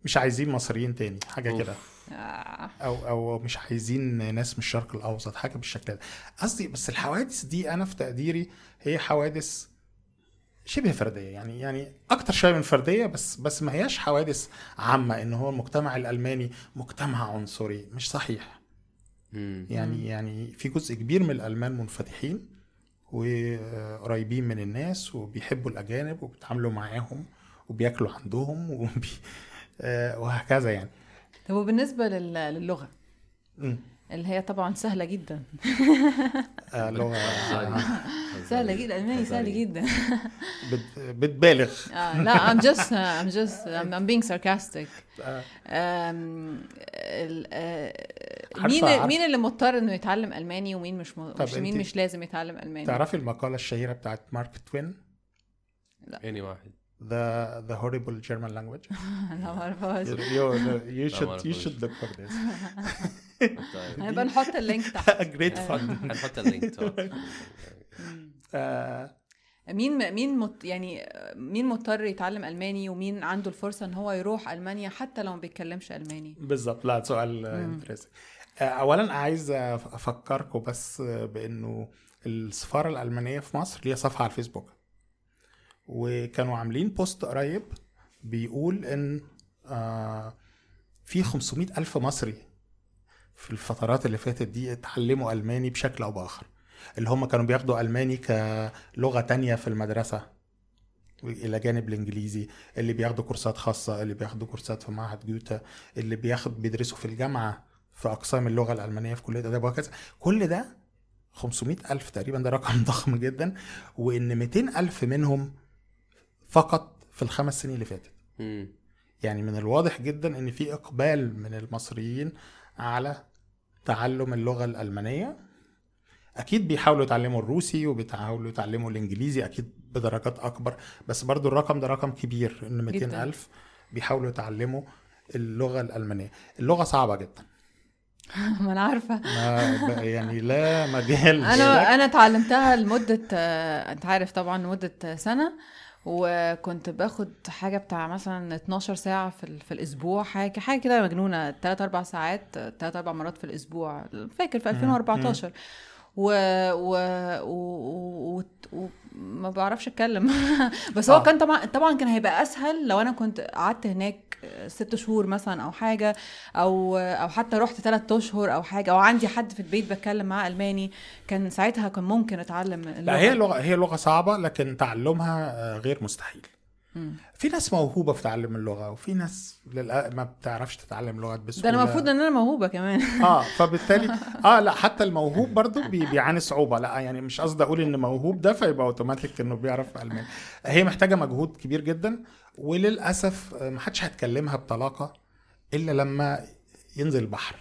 مش عايزين مصريين تاني حاجة. كده. آه. أو أو مش عايزين ناس من الشرق الأوسط حاجة بالشكل ده. قصدي بس الحوادث دي أنا في تقديري هي حوادث شبه فردية. يعني يعني أكتر شوية من فردية بس بس ما هياش حوادث عامة إن هو المجتمع الألماني مجتمع عنصري. مش صحيح. مم. يعني يعني في جزء كبير من الألمان منفتحين وقريبين من الناس وبيحبوا الأجانب وبيتعاملوا معاهم وبياكلوا عندهم وبي آه، وهكذا يعني طب وبالنسبة لل- للغة مم. اللي هي طبعا سهلة جدا. آه، لغة. سهلة جدا الالماني سهل جدا. بت- بتبالغ. آه لا I'm just uh, I'm just I'm, I'm being sarcastic. آه، مين. مين اللي مضطر إنه يتعلم ألماني ومين مش مين مش لازم يتعلم ألماني؟ تعرفي المقالة الشهيرة بتاعت مارك توين؟ أني واحد. The the horrible German language. You, you should you should look for this. طيب هنبقى نحط ال link تحت. A great fun. هنحط ال link تحت. آه، مين مين مت يعني مين مضطر يتعلم ألماني ومين عنده الفرصة إن هو يروح ألمانيا حتى لو ما بيتكلمش ألماني؟ بالظبط. لا سؤال interesting اولا عايز افكركم بس بإنه السفاره الألمانية في مصر ليها صفحة على الفيسبوك. وكانوا عاملين post قريب بيقول إن آه، في 500 ألف مصري في الفترات اللي فاتت دي اتعلموا ألماني بشكل أو بآخر اللي هم كانوا بياخدوا ألماني كلغة تانية في المدرسة إلى جانب الإنجليزي اللي بياخدوا كورسات خاصة اللي بياخدوا كورسات في معهد جوتا اللي بياخد بيدرسوا في الجامعة في أقسام اللغة الألمانية في كلية أداب وهكذا. كل ده 500 ألف تقريبا ده رقم ضخم جدا وإن 200 ألف منهم فقط في الخمس سنين اللي فاتت. يعني من الواضح جدا إن في إقبال من المصريين على تعلم اللغة الألمانية. أكيد بيحاولوا يتعلموا الروسي وبيحاولوا يتعلموا الإنجليزي أكيد بدرجات أكبر بس برضو الرقم ده رقم كبير إن 200 جداً. ألف بيحاولوا يتعلموا اللغة الألمانية. اللغة صعبة جدا. ما أنا عارفة. ما يعني لا مجال أنا أنا اتعلمتها لمدة آه، أنت عارف طبعا لمده سنة. وكنت باخد حاجة بتاع مثلا 12 ساعة في, ال- في الأسبوع حاجة حاجة كده مجنونة 3 4 ساعات 3 4 مرات في الأسبوع. فاكر في 2014 و و و و- وما بعرفش أتكلم بس هو آه. كان طبعا طبعا كان هيبقى أسهل لو أنا كنت قعدت هناك ست شهور مثلا أو حاجة أو أو حتى رحت ثلاث أشهر أو حاجة أو عندي حد في البيت بتكلم معاه ألماني كان ساعتها كان ممكن أتعلم لا هي لغه هي لغه صعبة لكن تعلمها غير مستحيل. في ناس موهوبة في تعلم اللغة وفي ناس للأ... ما بتعرفش تتعلم لغات بسهولة. ده أنا المفروض إن أنا موهوبة كمان. آه فبالتالي آه لأ حتى الموهوب برضو بي... بيعاني صعوبة. لأ يعني مش قصدي أقول إن موهوب ده فيبقى أوتوماتيك إنه بيعرف ألماني. هي محتاجة مجهود كبير جدا وللأسف ما حدش هيتكلمها بطلاقة إلا لما ينزل البحر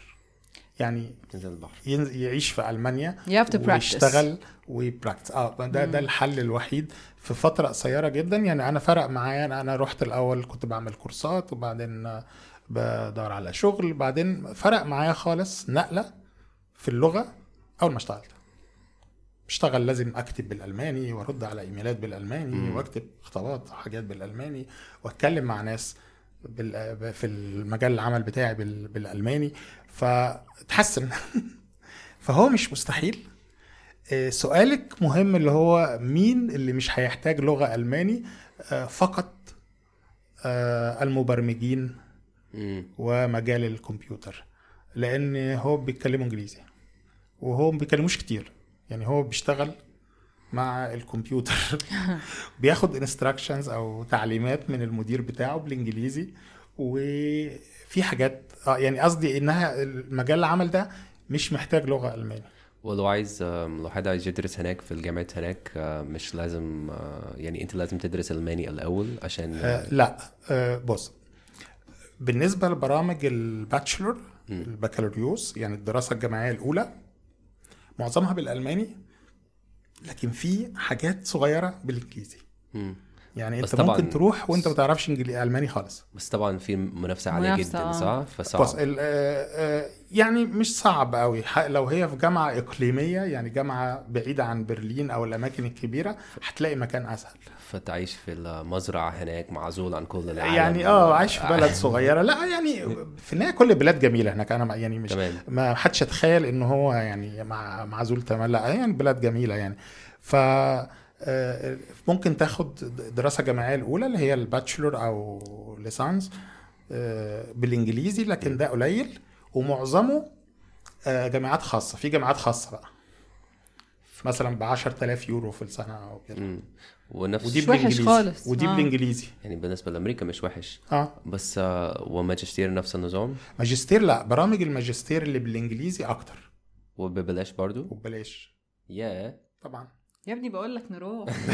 يعني نزل البحر ينزل يعيش في ألمانيا You have to practice. ويشتغل وي practice آه ده ده الحل الوحيد في فترة قصيرة جدا يعني أنا فرق معايا أنا أنا رحت الأول كنت بعمل كورسات وبعدين بدور على شغل بعدين فرق معايا خالص نقلة في اللغة أول ما اشتغلت اشتغل لازم أكتب بالألماني وأرد على إيميلات بالألماني مم. وأكتب خطابات وحاجات بالألماني وأتكلم مع ناس. في المجال العمل بتاعي بال... بالألماني فتحسن. فهو مش مستحيل. آه، سؤالك مهم اللي هو مين اللي مش هيحتاج لغة ألماني آه، فقط آه، المبرمجين. ومجال الكمبيوتر. لأن هو بيتكلموا إنجليزي وهو ما بيتكلموش كتير. يعني هو بيشتغل مع الكمبيوتر. بياخد انستراكشنز أو تعليمات من المدير بتاعه بالإنجليزي وفي حاجات آه يعني قصدي إنها المجال العمل ده مش محتاج لغة ألماني. ولو عايز لو حد عايز يدرس هناك في الجامعات هناك آه، مش لازم آه، يعني أنت لازم تدرس ألماني الأول عشان آه لا آه بص بالنسبة لبرامج الباتشلر البكالوريوس يعني الدراسة الجامعية الأولى معظمها بالألماني لكن في حاجات صغيرة بالإنجليزي. يعني انت طبعاً- ممكن تروح وانت ما تعرفش انجليزي ألماني خالص. بس طبعا في منافسة عالية منافسة، جدا آه. صح؟ بص فصعب. ال- آه، آه، يعني مش صعب قوي. لو هي في جامعة إقليمية يعني جامعة بعيدة عن برلين أو الأماكن الكبيرة هتلاقي مكان أسهل. فتعيش في المزرعة هناك معزول عن كل العالم. يعني آه عايش في بلد صغيرة. لا يعني في النهاية كل البلاد جميلة هناك. أنا يعني مش تمام. ما حدش يتخيل ان هو يعني مع معزول تماما. لا يعني بلاد جميلة يعني. ف ممكن تاخد دراسة جامعية الأولى اللي هي ال bachelor أو ليسانس آه، بالإنجليزي لكن ده قليل. ومعظمه آه، جامعات خاصة. في جامعات خاصة بقى. مثلا ب 10000 يورو في السنة أو كده. ونفس ودي مش وحش بالإنجليزي. خالص. ودي آه. بالإنجليزي. يعني بالنسبة لأمريكا مش وحش. آه. بس آه، وماجستير نفس النظام؟ ماجستير لا. برامج الماجستير اللي بالإنجليزي أكتر. وببلاش برضو؟ وببلاش. يا طبعا. يا ابني بقول لك نروح.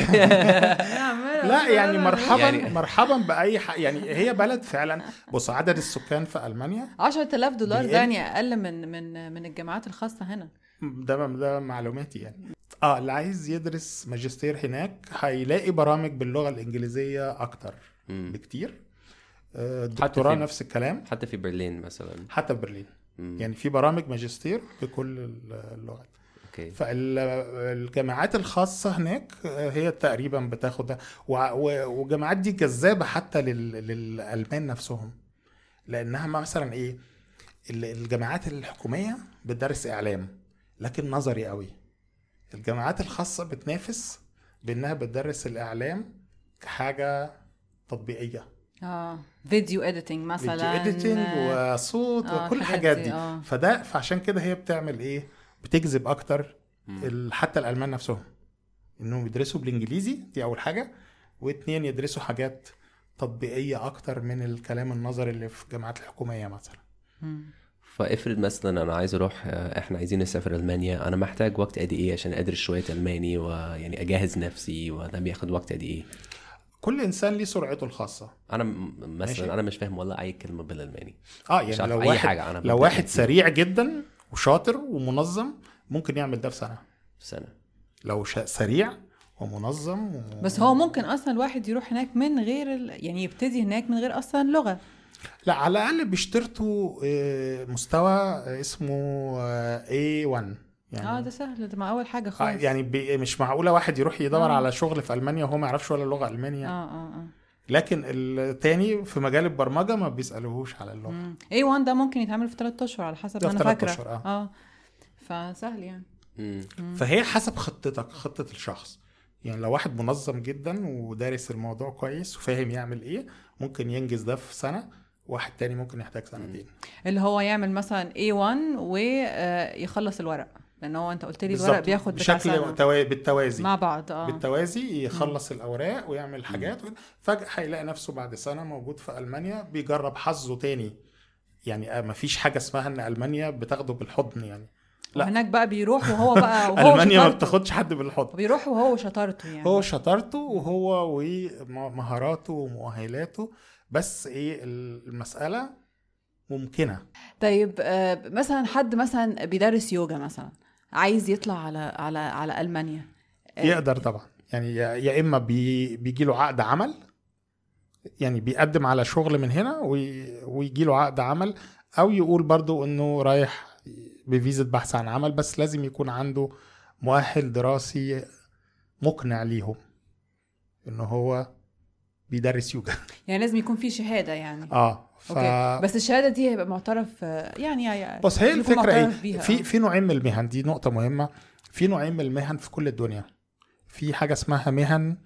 لا يعني مرحبا يعني- مرحبا بأي حق يعني هي بلد فعلا. بص عدد السكان في ألمانيا 10000 دولار. ده يعني أقل من من من الجامعات الخاصة هنا. ده ده معلوماتي يعني. آه اللي عايز يدرس ماجستير هناك هيلاقي برامج باللغة الإنجليزية أكتر مم. بكتير. آه، الدكتوراه في- نفس الكلام. حتى في برلين مثلا. حتى في برلين. مم. يعني في برامج ماجستير بكل اللغات. أوكي. فالجامعات الخاصة هناك آه، هي تقريبا بتاخد ده. والجامعات دي جذابة حتى لل- للألمان نفسهم. لأنها مثلا إيه ال- الجامعات الحكومية بتدرس إعلام لكن نظري قوي. الجامعات الخاصة بتنافس بأنها بتدرس الإعلام كحاجة تطبيقية. آه video editing مثلا. editing وصوت آه، وكل الحاجات الحاجات دي، دي. آه. فده فعشان كده هي بتعمل إيه بتجذب أكتر حتى الألمان نفسهم. إنهم يدرسوا بالإنجليزي دي أول حاجة. واتنين يدرسوا حاجات تطبيقية أكتر من الكلام النظري اللي في الجامعات الحكومية مثلا. فافرض مثلا أنا عايز أروح آه، إحنا عايزين نسافر ألمانيا أنا محتاج وقت قد إيه عشان أدرس شوية ألماني ويعني أجهز نفسي وده بياخد وقت قد إيه؟ كل إنسان ليه سرعته الخاصة. أنا مثلا ماشي. أنا مش فاهم ولا أي كلمة بالألماني. آه يعني لو أي واحد حاجة، أنا لو واحد. سريع جدا وشاطر ومنظم ممكن يعمل ده في سنة. في سنة. لو سريع ومنظم و... بس هو ممكن أصلا الواحد يروح هناك من غير ال... يعني يبتدي هناك من غير أصلا لغة. لا على الأقل بيشترطوا آه، مستوى اسمه آه، A1 يعني آه ده سهل ده ما أول حاجة آه، خالص. يعني بي- مش معقولة واحد يروح يدور آه. على شغل في ألمانيا وهو ما يعرفش ولا لغة المانيا آه آه آه. لكن التاني في مجال البرمجة ما بيسألوهوش على اللغة. مم. A1 ده ممكن يتعمل في 3 أشهر على حسب ما أنا تلات فاكرة. أشهر، آه. آه. فسهل يعني. مم. فهي حسب خطتك خطة الشخص. يعني لو واحد منظم جدا ودارس الموضوع كويس وفاهم يعمل إيه ممكن ينجز ده في سنة واحد تاني ممكن يحتاج سنتين. اللي هو يعمل مثلا A1 ويخلص الورق. لأن هو أنت قلت لي الورق بياخد بشكل. توا... بالتوازي. مع بعض آه. بالتوازي يخلص الأوراق ويعمل حاجات فجأة هيلاقي نفسه بعد سنة موجود في ألمانيا بيجرب حظه تاني. يعني ما فيش حاجة اسمها إن ألمانيا بتاخده بالحضن يعني. لا. وهناك بقى بيروح وهو بقى وهو ألمانيا ما. بتاخدش حد بالحضن. بيروح وهو شطارته يعني. هو شطارته وهو ومهاراته ومؤهلاته. بس إيه المسألة ممكنة. طيب آه، مثلا حد مثلا بيدرس يوجا مثلا. عايز يطلع على على على ألمانيا. آه، يقدر طبعا. يعني يا إما بي بيجي له عقد عمل يعني بيقدم على شغل من هنا وي- ويجي له عقد عمل أو يقول برضو إنه رايح بفيزا بحث عن عمل بس لازم يكون عنده مؤهل دراسي مقنع ليهم إنه هو بيدرس يوجا. يعني لازم يكون في شهادة يعني. آه. ف... أوكي. بس الشهادة دي هيبقى معترف يعني يعني بص هي الفكرة إيه؟ في. في نوعين من المهن دي نقطة مهمة. في نوعين من المهن في كل الدنيا. في حاجة اسمها مهن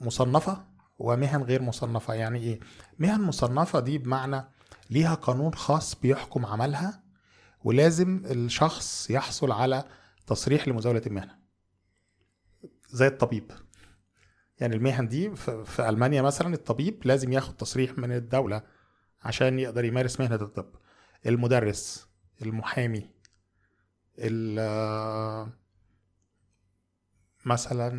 مصنفة ومهن غير مصنفة. يعني إيه؟ مهن مصنفة دي بمعنى ليها قانون خاص بيحكم عملها ولازم الشخص يحصل على تصريح لمزاولة المهنة. زي الطبيب. يعني المهن دي في ألمانيا مثلا الطبيب لازم ياخد تصريح من الدولة. عشان يقدر يمارس مهنة الطب. المدرس المحامي ال- مثلا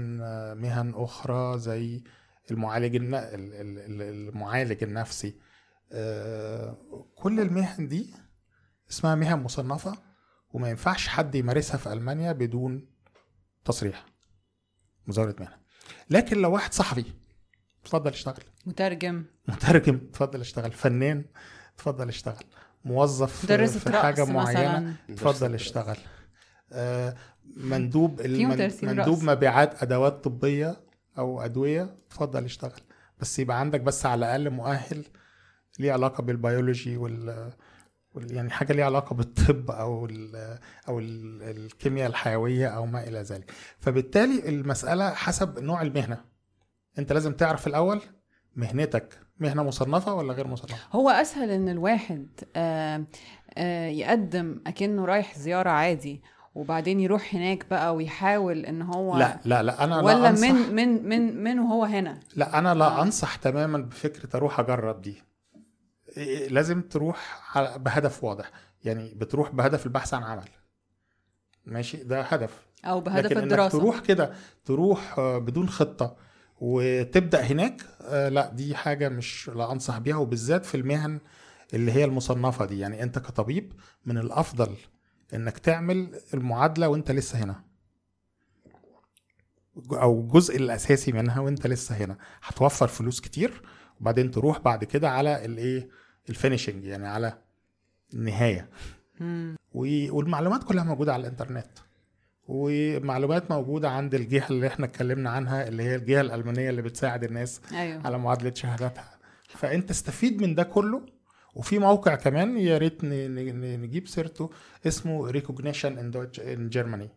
مهن أخرى زي المعالج المعالج النفسي. آه، كل المهن دي اسمها مهن مصنفة وما ينفعش حد يمارسها في ألمانيا بدون تصريح مزاولة مهنة. لكن لو واحد صحفي اتفضل اشتغل. مترجم. مترجم. اتفضل اشتغل. فنان. اتفضل اشتغل. موظف مدرسة في معينة. مثلا. اتفضل اشتغل. آه، مندوب مندوب. مبيعات أدوات طبية أو أدوية. اتفضل اشتغل. بس يبقى عندك بس على الأقل مؤهل ليه علاقة بالبيولوجي وال يعني حاجة ليها علاقة بالطب أو ال أو ال الكيمياء الحيوية أو ما إلى ذلك. فبالتالي المسألة حسب نوع المهنة. انت لازم تعرف الأول مهنتك مهنة مصنفة ولا غير مصنفة؟ هو أسهل إن الواحد آه، آه، يقدم أكنه رايح زيارة عادي وبعدين يروح هناك بقى ويحاول إن هو لا لا لا أنا لا ولا أنصح. من من من من وهو هنا؟ لا أنا لا آه. أنصح تماما بفكرة أروح أجرب دي. إيه، لازم تروح على- بهدف واضح يعني بتروح بهدف البحث عن عمل. ماشي؟ ده هدف. أو بهدف لكن الدراسة. انك تروح كده تروح آه، بدون خطة. وتبدأ هناك آه، لا دي حاجة مش لا أنصح بيها وبالذات في المهن اللي هي المصنفة دي. يعني أنت كطبيب من الأفضل إنك تعمل المعادلة وأنت لسه هنا. أو الجزء الأساسي منها وأنت لسه هنا. هتوفر فلوس كتير وبعدين تروح بعد كده على الإيه؟ الفينيشنج يعني على النهاية. والمعلومات كلها موجودة على الإنترنت. ومعلومات موجودة عند الجهة اللي إحنا اتكلمنا عنها اللي هي الجهة الألمانية اللي بتساعد الناس أيوه. على معادلة شهاداتها. فأنت استفيد من ده كله وفي موقع كمان يا ريت نجيب سيرته اسمه Recognition in Deutsch in Germany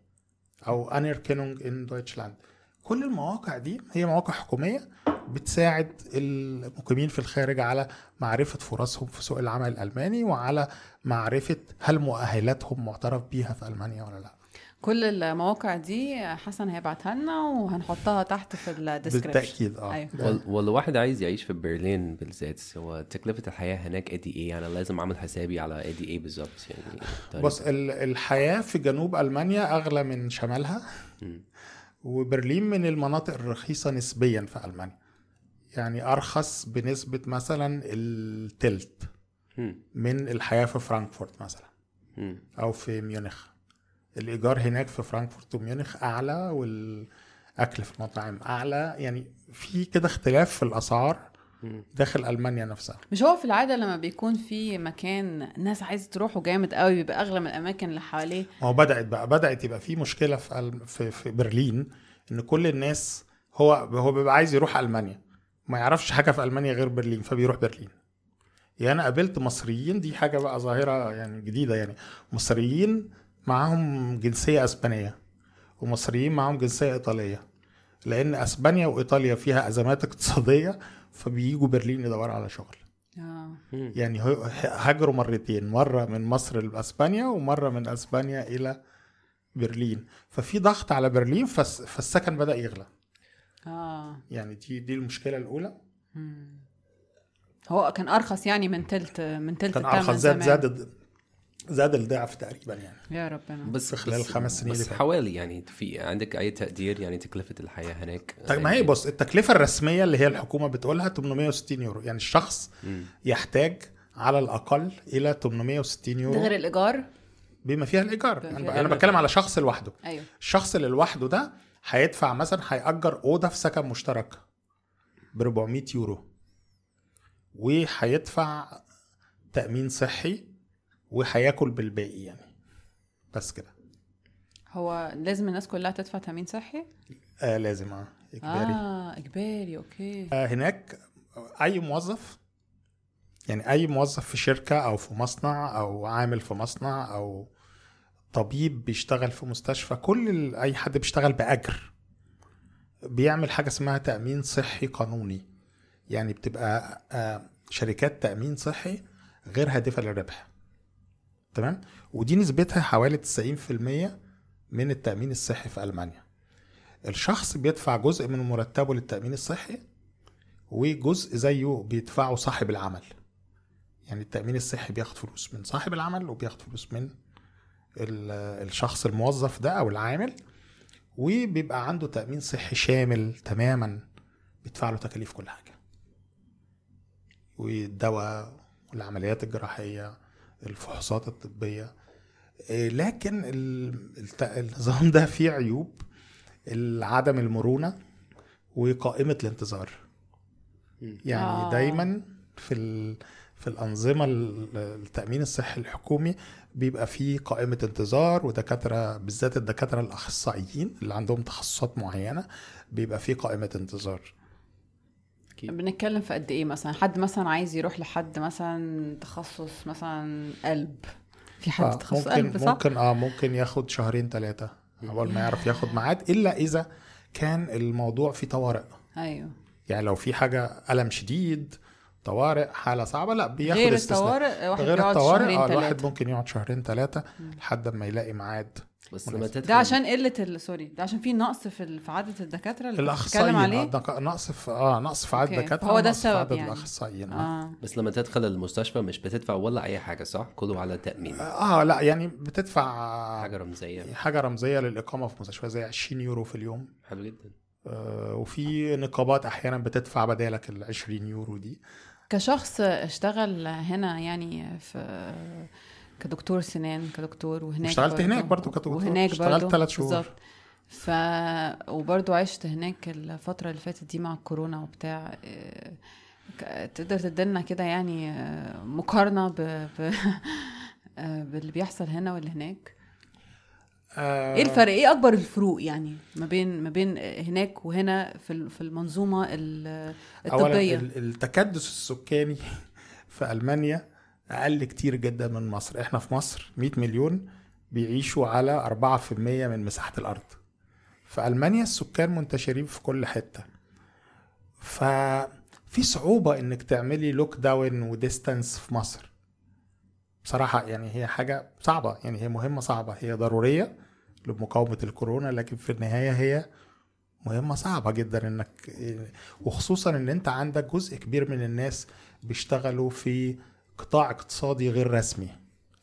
أو Anerkennung in Deutschland كل المواقع دي هي مواقع حكومية بتساعد المقيمين في الخارج على معرفة فرصهم في سوق العمل الألماني وعلى معرفة هل مؤهلاتهم معترف بيها في ألمانيا ولا لأ. كل المواقع دي حسن هيبعتها لنا وهنحطها تحت في الديسكربشن بالتأكيد آه أيوة. واللي واحد عايز يعيش في برلين بالذات هو تكلفة الحياة هناك قد إيه يعني لازم أعمل حسابي على قد إيه بالظبط يعني تقريباً. بص ال- الحياة في جنوب ألمانيا أغلى من شمالها. وبرلين من المناطق الرخيصة نسبيا في ألمانيا يعني أرخص بنسبة مثلا التلت. من الحياة في فرانكفورت مثلا. أو في ميونخ الإيجار هناك في فرانكفورت وميونخ أعلى والأكل في المطاعم أعلى. يعني في كده اختلاف في الأسعار مم. داخل ألمانيا نفسها. مش هو في العادة لما بيكون في مكان ناس عايزة تروحه جامد قوي بيبقى أغلى من الأماكن اللي حواليه؟ ما هو بدأت بقى بدأت يبقى في مشكلة في في, في برلين إن كل الناس هو هو بيبقى عايز يروح ألمانيا. ما يعرفش حاجة في ألمانيا غير برلين فبيروح برلين. يعني أنا قابلت مصريين دي حاجة بقى ظاهرة يعني جديدة يعني. مصريين معاهم جنسية أسبانية ومصريين معاهم جنسية إيطالية لأن أسبانيا وإيطاليا فيها أزمات اقتصادية فبييجوا برلين يدوروا على شغل آه مم. يعني هاجروا مرتين مرة من مصر لأسبانيا ومرة من أسبانيا إلى برلين ففي ضغط على برلين فالس- فالسكن بدأ يغلى آه يعني دي دي المشكلة الأولى مم. هو كان أرخص يعني من تلت من تلت كان أرخص زاد. زاد زاد الضعف تقريبا يعني. يا ربنا. بس في خلال الخمس سنين بس اللي فاتوا. حوالي يعني في عندك أي تقدير يعني تكلفة الحياة هناك؟ طيب ما هي بص التكلفة الرسمية اللي هي الحكومة بتقولها 860 يورو. يعني الشخص مم. يحتاج على الأقل إلى 860 ده يورو غير الإيجار؟ بما فيها الإيجار. بما أنا, فيها أنا الإيجار. بتكلم على شخص لوحده. أيوه. الشخص اللي لوحده ده هيدفع مثلا هيأجر أوضة في سكن مشترك ب 400 يورو. وهيدفع تأمين صحي وهياكل بالباقي يعني. بس كده. هو لازم الناس كلها تدفع تأمين صحي؟ آه لازم آه إجباري. آه. آه إجباري أوكي. آه هناك أي موظف يعني أي موظف في شركة أو في مصنع أو عامل في مصنع أو طبيب بيشتغل في مستشفى كل ال- أي حد بيشتغل بأجر بيعمل حاجة اسمها تأمين صحي قانوني. يعني بتبقى آه، شركات تأمين صحي غير هادفة للربح. تمام؟ ودي نسبتها حوالي 90% من التأمين الصحي في ألمانيا. الشخص بيدفع جزء من مرتبه للتأمين الصحي وجزء زيه بيدفعه صاحب العمل. يعني التأمين الصحي بياخد فلوس من صاحب العمل وبياخد فلوس من ال- الشخص الموظف ده أو العامل وبيبقى عنده تأمين صحي شامل تماما بيدفع له تكاليف كل حاجة. والدواء والعمليات الجراحية الفحوصات الطبية إيه، لكن ال- الت- النظام ده فيه عيوب عدم المرونة وقائمة الانتظار يعني آه. آه. دايما في ال... في الأنظمة ال- التأمين الصحي الحكومي بيبقى فيه قائمة انتظار ودكاترة بالذات الدكاترة الأخصائيين اللي عندهم تخصصات معينة بيبقى فيه قائمة انتظار بنتكلم في قد إيه مثلا؟ حد مثلا عايز يروح لحد مثلا تخصص مثلا قلب. في حد آه تخصص ممكن قلب صح؟ ممكن آه ممكن ياخد شهرين ثلاثة أول ما يعرف ياخد ميعاد إلا إذا كان الموضوع فيه طوارئ. أيوه. يعني لو في حاجة ألم شديد طوارئ حالة صعبة لا بياخد غير استثناء. الطوارئ واحد غير الطوارئ شهرين آه الواحد ممكن يقعد شهرين ثلاثة لحد ما يلاقي ميعاد. بس لما تدخل ده عشان ال- سوري ده عشان في نقص في ال- في عدد الدكاترة اللي بتتكلم عليه؟ آه، دك- نقص في آه نقص في عدد. الدكاتره هو ده السبب يعني. الأخصائيين. آه. آه بس لما تدخل المستشفى مش بتدفع ولا أي حاجة صح؟ كله على تأمين. آه لا يعني بتدفع حاجة رمزية. حاجة رمزية للإقامة في مستشفى زي 20 يورو في اليوم. حلو جدا. آه وفي نقابات أحيانا بتدفع بدالك ال 20 يورو دي. كشخص اشتغل هنا يعني في كدكتور سنان كدكتور وهناك اشتغلت. هناك برضو كدكتور. وهناك اشتغلت ثلاث شهور. بالظبط. ف وبرضو عشت هناك الفترة اللي فاتت دي مع الكورونا وبتاع ك- تقدر تدلنا كده يعني آه، مقارنة ب... ب... آه، باللي بيحصل هنا واللي هناك آه إيه الفرق إيه أكبر الفروق يعني ما بين ما بين هناك وهنا في في المنظومة ال- اولا التكدس السكاني في ألمانيا أقل كتير جدا من مصر. إحنا في مصر 100 مليون بيعيشوا على 4% من مساحة الأرض. في ألمانيا السكان منتشرين في كل حتة. ففي صعوبة إنك تعملي لوك داون وديستانس في مصر. بصراحة يعني هي حاجة صعبة. يعني هي مهمة صعبة. هي ضرورية لمقاومة الكورونا لكن في النهاية هي مهمة صعبة جدا إنك وخصوصا إن أنت عندك جزء كبير من الناس بيشتغلوا في قطاع اقتصادي غير رسمي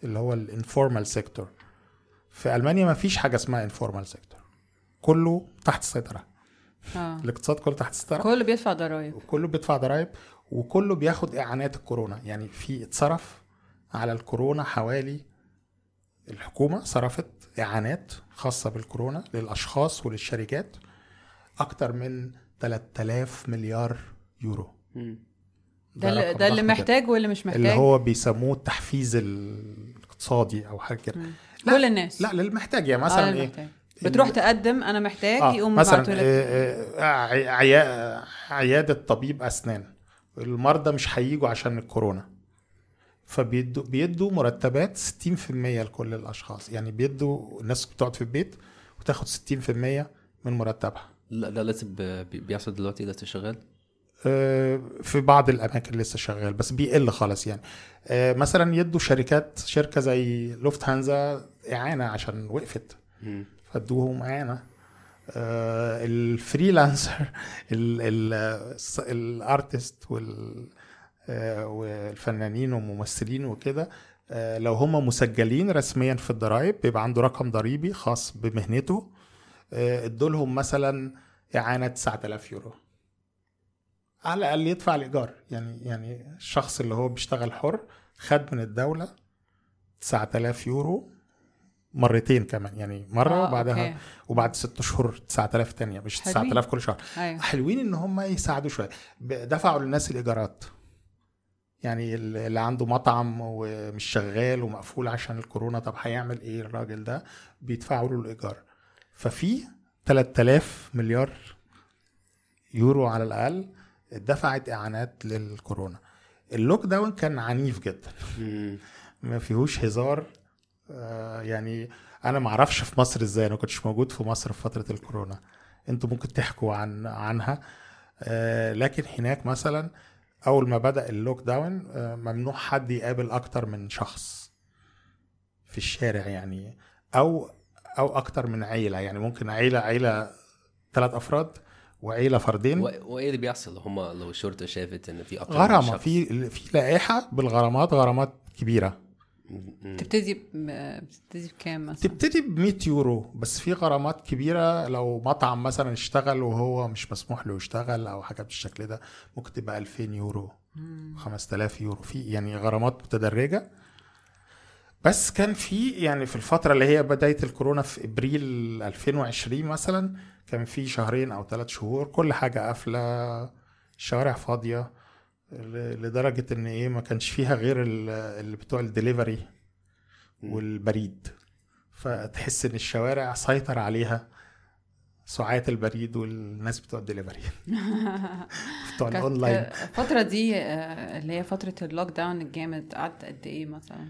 اللي هو ال informal sector في ألمانيا ما فيش حاجة اسمها informal sector كله تحت السيطرة. آه. الاقتصاد كله تحت السيطرة. كله بيدفع ضرايب. وكله بيدفع ضرائب وكله بياخد إعانات الكورونا. يعني في اتصرف على الكورونا حوالي الحكومة صرفت إعانات خاصة بالكورونا للأشخاص وللشركات أكتر من 3000 مليار يورو. ده ده اللي. محتاج واللي مش محتاج. اللي هو بيسموه التحفيز الاقتصادي أو حاجة كده. لا كل الناس. لا للمحتاج يعني آه مثلا اللي إيه. بتروح تقدم أنا محتاج آه يقوم مثلا آه، آه، عي- عيا- عيادة طبيب أسنان. المرضى مش هيجوا عشان الكورونا. فبيدوا بيدوا مرتبات 60% لكل الأشخاص. يعني بيدوا الناس بتقعد في البيت وتاخد 60% من مرتبها. لا ده بي- بيحصل دلوقتي لسه شغال آه، في بعض الأماكن لسه شغال بس بيقل خالص يعني. آه، مثلا يدوا شركات شركة زي لوفت هانزا إعانة عشان وقفت. فادوهم إعانة. آه، الفريلانسر الأرتست وال آه، والفنانين والممثلين وكده آه، لو هم مسجلين رسميا في الضرائب بيبقى عنده رقم ضريبي خاص بمهنته. آه، ادولهم مثلا إعانة 9000 يورو. على الأقل يدفع الإيجار. يعني يعني الشخص اللي هو بيشتغل حر خد من الدولة 9000 يورو مرتين كمان. يعني مرة آه، وبعدها أوكي. وبعد ست شهور 9000 تانية مش حلوين. 9000 كل شهر. أيوه. حلوين إن هم يساعدوا شوية. دفعوا للناس الإيجارات. يعني ال- اللي عنده مطعم ومش شغال ومقفول عشان الكورونا طب هيعمل إيه الراجل ده؟ بيدفعوا له الإيجار. ففي 3000 مليار يورو على الأقل دفعت إعانات للكورونا. ال lockdown كان عنيف جدا. ما فيهوش هزار. آه، يعني أنا ما أعرفش في مصر إزاي. أنا كنتش موجود في مصر في فترة الكورونا. أنتوا ممكن تحكوا عن عنها. آه، لكن هناك مثلا أول ما بدأ ال lockdown آه، ممنوع حد يقابل أكتر من شخص في الشارع يعني أو أو أكتر من عيلة. يعني ممكن عيلة عيلة ثلاث أفراد وعيله فردين و- وإيه اللي بيحصل؟ هم لو الشرطة شافت إن في أكتر غرامة؟ في في لائحة بالغرامات غرامات كبيرة. تبتدي ب- بتبتدي بكام مثلا؟ تبتدي ب 100 يورو بس في غرامات كبيرة. لو مطعم مثلا اشتغل وهو مش مسموح له يشتغل أو حاجة بالشكل ده ممكن تبقى 2000 يورو 5000 يورو. في يعني غرامات متدرجة. بس كان في يعني في الفترة اللي هي بداية الكورونا في إبريل 2020 مثلا كان في شهرين أو ثلاث شهور كل حاجة قافلة الشوارع فاضية لدرجة إن إيه ما كانش فيها غير ال- اللي بتوع الدليفري والبريد. فتحس إن الشوارع سيطر عليها سعاة البريد والناس بتوع الدليفري. بتوع الأونلاين. الفترة دي آه، اللي هي فترة ال lockdown الجامد قعدت قد إيه مثلا؟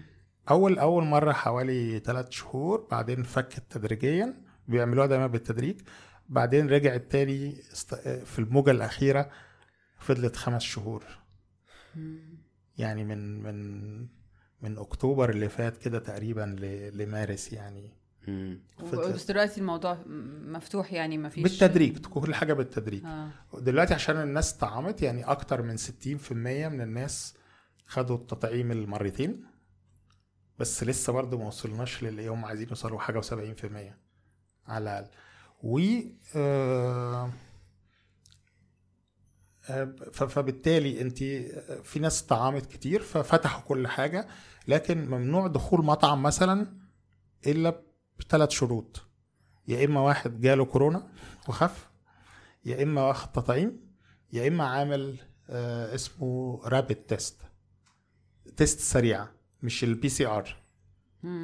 أول أول مرة حوالي ثلاث شهور بعدين فكت تدريجيا بيعملوها دايما بالتدريج. بعدين رجعت تاني في الموجة الأخيرة فضلت خمس شهور. يعني من من من أكتوبر اللي فات كده تقريبا ل- لمارس يعني. بس دلوقتي الموضوع مفتوح يعني ما فيش بالتدريج كل حاجة بالتدريج آه. دلوقتي عشان الناس طعمت يعني أكتر من 60% من الناس خدوا التطعيم المرتين بس لسه برضه ما وصلناش للي هم عايزين يوصلوا حاجة و70% على الأقل. و آه، آه، فبالتالي انت في ناس طعمت كتير ففتحوا كل حاجة لكن ممنوع دخول مطعم مثلا إلا بثلاث شروط. يا إما واحد جاله كورونا وخف يا إما واخد تطعيم يا إما عامل آه اسمه rapid test test سريعه مش ال PCR.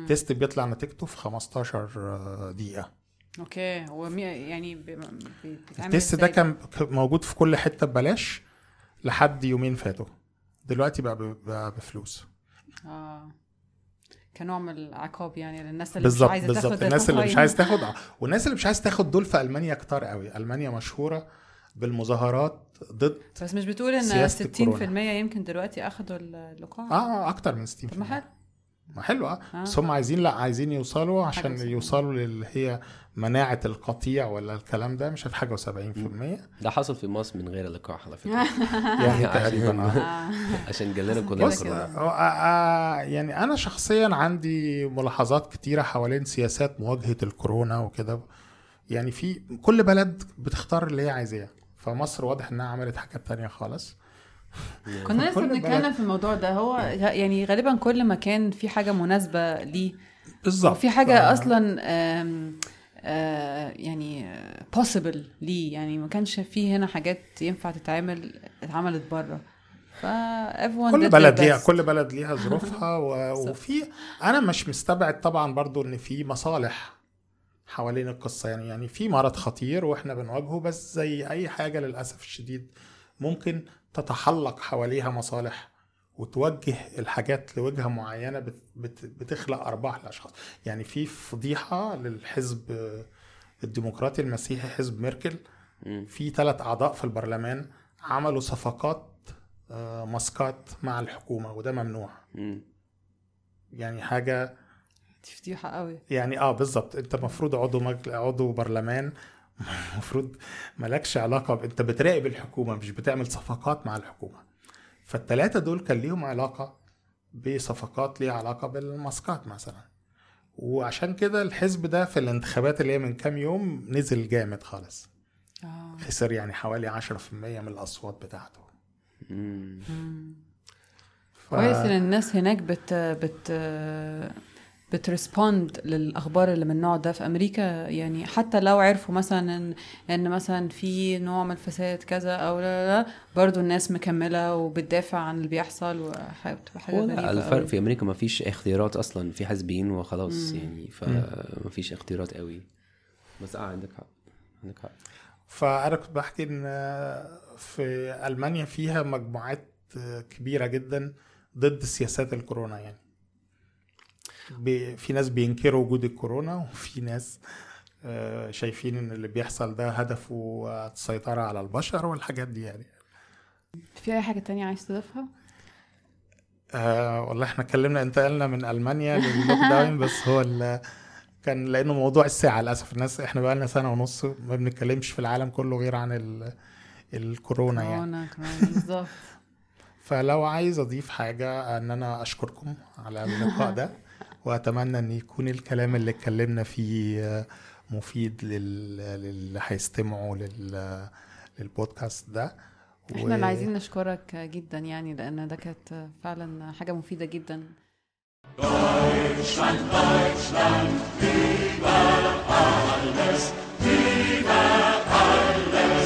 test بيطلع نتيجته في 15 آه، دقيقة. okay ومي يعني ال test ده؟ كان موجود في كل حتة ببلاش لحد يومين فاتوا دلوقتي بقى, بقى بفلوس آه كنوع من العقاب يعني للناس اللي بالظبط مش عايزة بالظبط تاخد الناس اللي مش. عايز تاخد آه. والناس اللي مش عايز تاخد دول في ألمانيا كتار قوي ألمانيا مشهورة بالمظاهرات ضد بس مش بتقول إن سياسة 60% الكورونا. يمكن دلوقتي أخدوا اللقاح آه أكتر من 60% طب ما حلو ما حلو آه. آه. بس هم عايزين لا عايزين يوصلوا عشان يوصلوا للي هي مناعة القطيع ولا الكلام ده مش عارف حاجة و70% ده حصل في مصر من غير اللقاح على فكرة. يعني تقريبا آه. آه. عشان جالنا كلنا بص كورونا آه، يعني أنا شخصيا عندي ملاحظات كتيرة حوالين سياسات مواجهة الكورونا وكده. يعني في كل بلد بتختار اللي هي عايزاه. فمصر واضح إنها عملت حاجات تانية خالص. كنا لسه كل بنتكلم في الموضوع ده. هو يعني غالبا كل مكان في حاجة مناسبة ليه. بالظبط. وفي حاجة أصلا آم، آه، يعني possible ليه. يعني ما كانش في هنا حاجات ينفع تتعمل اتعملت بره. كل بلد ليها. كل بلد ليها ظروفها و... وفي أنا مش مستبعد طبعا برضو إن في مصالح حوالين القصة. يعني يعني في مرض خطير وإحنا بنواجهه بس زي أي حاجة للأسف الشديد ممكن تتحلق حواليها مصالح وتوجه الحاجات لوجهة معينة بت... بت... بتخلق أرباح لأشخاص. يعني في فضيحة للحزب الديمقراطي المسيحي حزب ميركل. في ثلاث أعضاء في البرلمان عملوا صفقات آه، ماسكات مع الحكومة وده ممنوع. مم. يعني حاجة دي فضيحة قوي. يعني آه بالظبط. أنت المفروض عضو مجل... عضو برلمان المفروض مالكش علاقة ب... انت بتراقب الحكومة مش بتعمل صفقات مع الحكومة. فالثلاثه دول كان ليهم علاقة بصفقات ليها علاقة بالماسكات مثلا. وعشان كده الحزب ده في الانتخابات اللي هي من كام يوم نزل جامد خالص. آه. خسر يعني حوالي 10% من الأصوات بتاعته. مم. ف... كويس إن الناس هناك بت بت بترسبوند للأخبار اللي من النوع ده في أمريكا؟ يعني حتى لو عرفوا مثلا ان إن مثلا في نوع من الفساد كذا أو لا لا, لا برضو الناس مكملة وبتدافع عن اللي بيحصل وبتبقى حاجة هو غريبة الفرق قوي. في أمريكا ما فيش اختيارات أصلا في حزبين وخلاص مم. يعني فما فيش اختيارات قوي بس آه عندك حق عندك حق. فأنا كنت بحكي إن في ألمانيا فيها مجموعات كبيرة جدا ضد سياسات الكورونا يعني. في ناس بينكروا وجود الكورونا وفي ناس آه، شايفين إن اللي بيحصل ده هدفه السيطرة على البشر والحاجات دي يعني. في أي حاجة تانية عايز تضيفها؟ آه والله إحنا اتكلمنا انتقلنا من ألمانيا لللوك داون بس هو كان لأنه موضوع الساعة للأسف. الناس إحنا بقى لنا سنة ونص ما بنتكلمش في العالم كله غير عن ال- الكورونا يعني. كورونا بالظبط. فلو عايز أضيف حاجة إن أنا أشكركم على اللقاء ده. وأتمنى أن يكون الكلام اللي اتكلمنا فيه آه، مفيد لل- للي هيستمعوا لل- للبودكاست ده إحنا اللي عايزين نشكرك جدا يعني لأن ده كانت فعلا حاجة مفيدة جدا Deutschland, Deutschland, über alles, alles.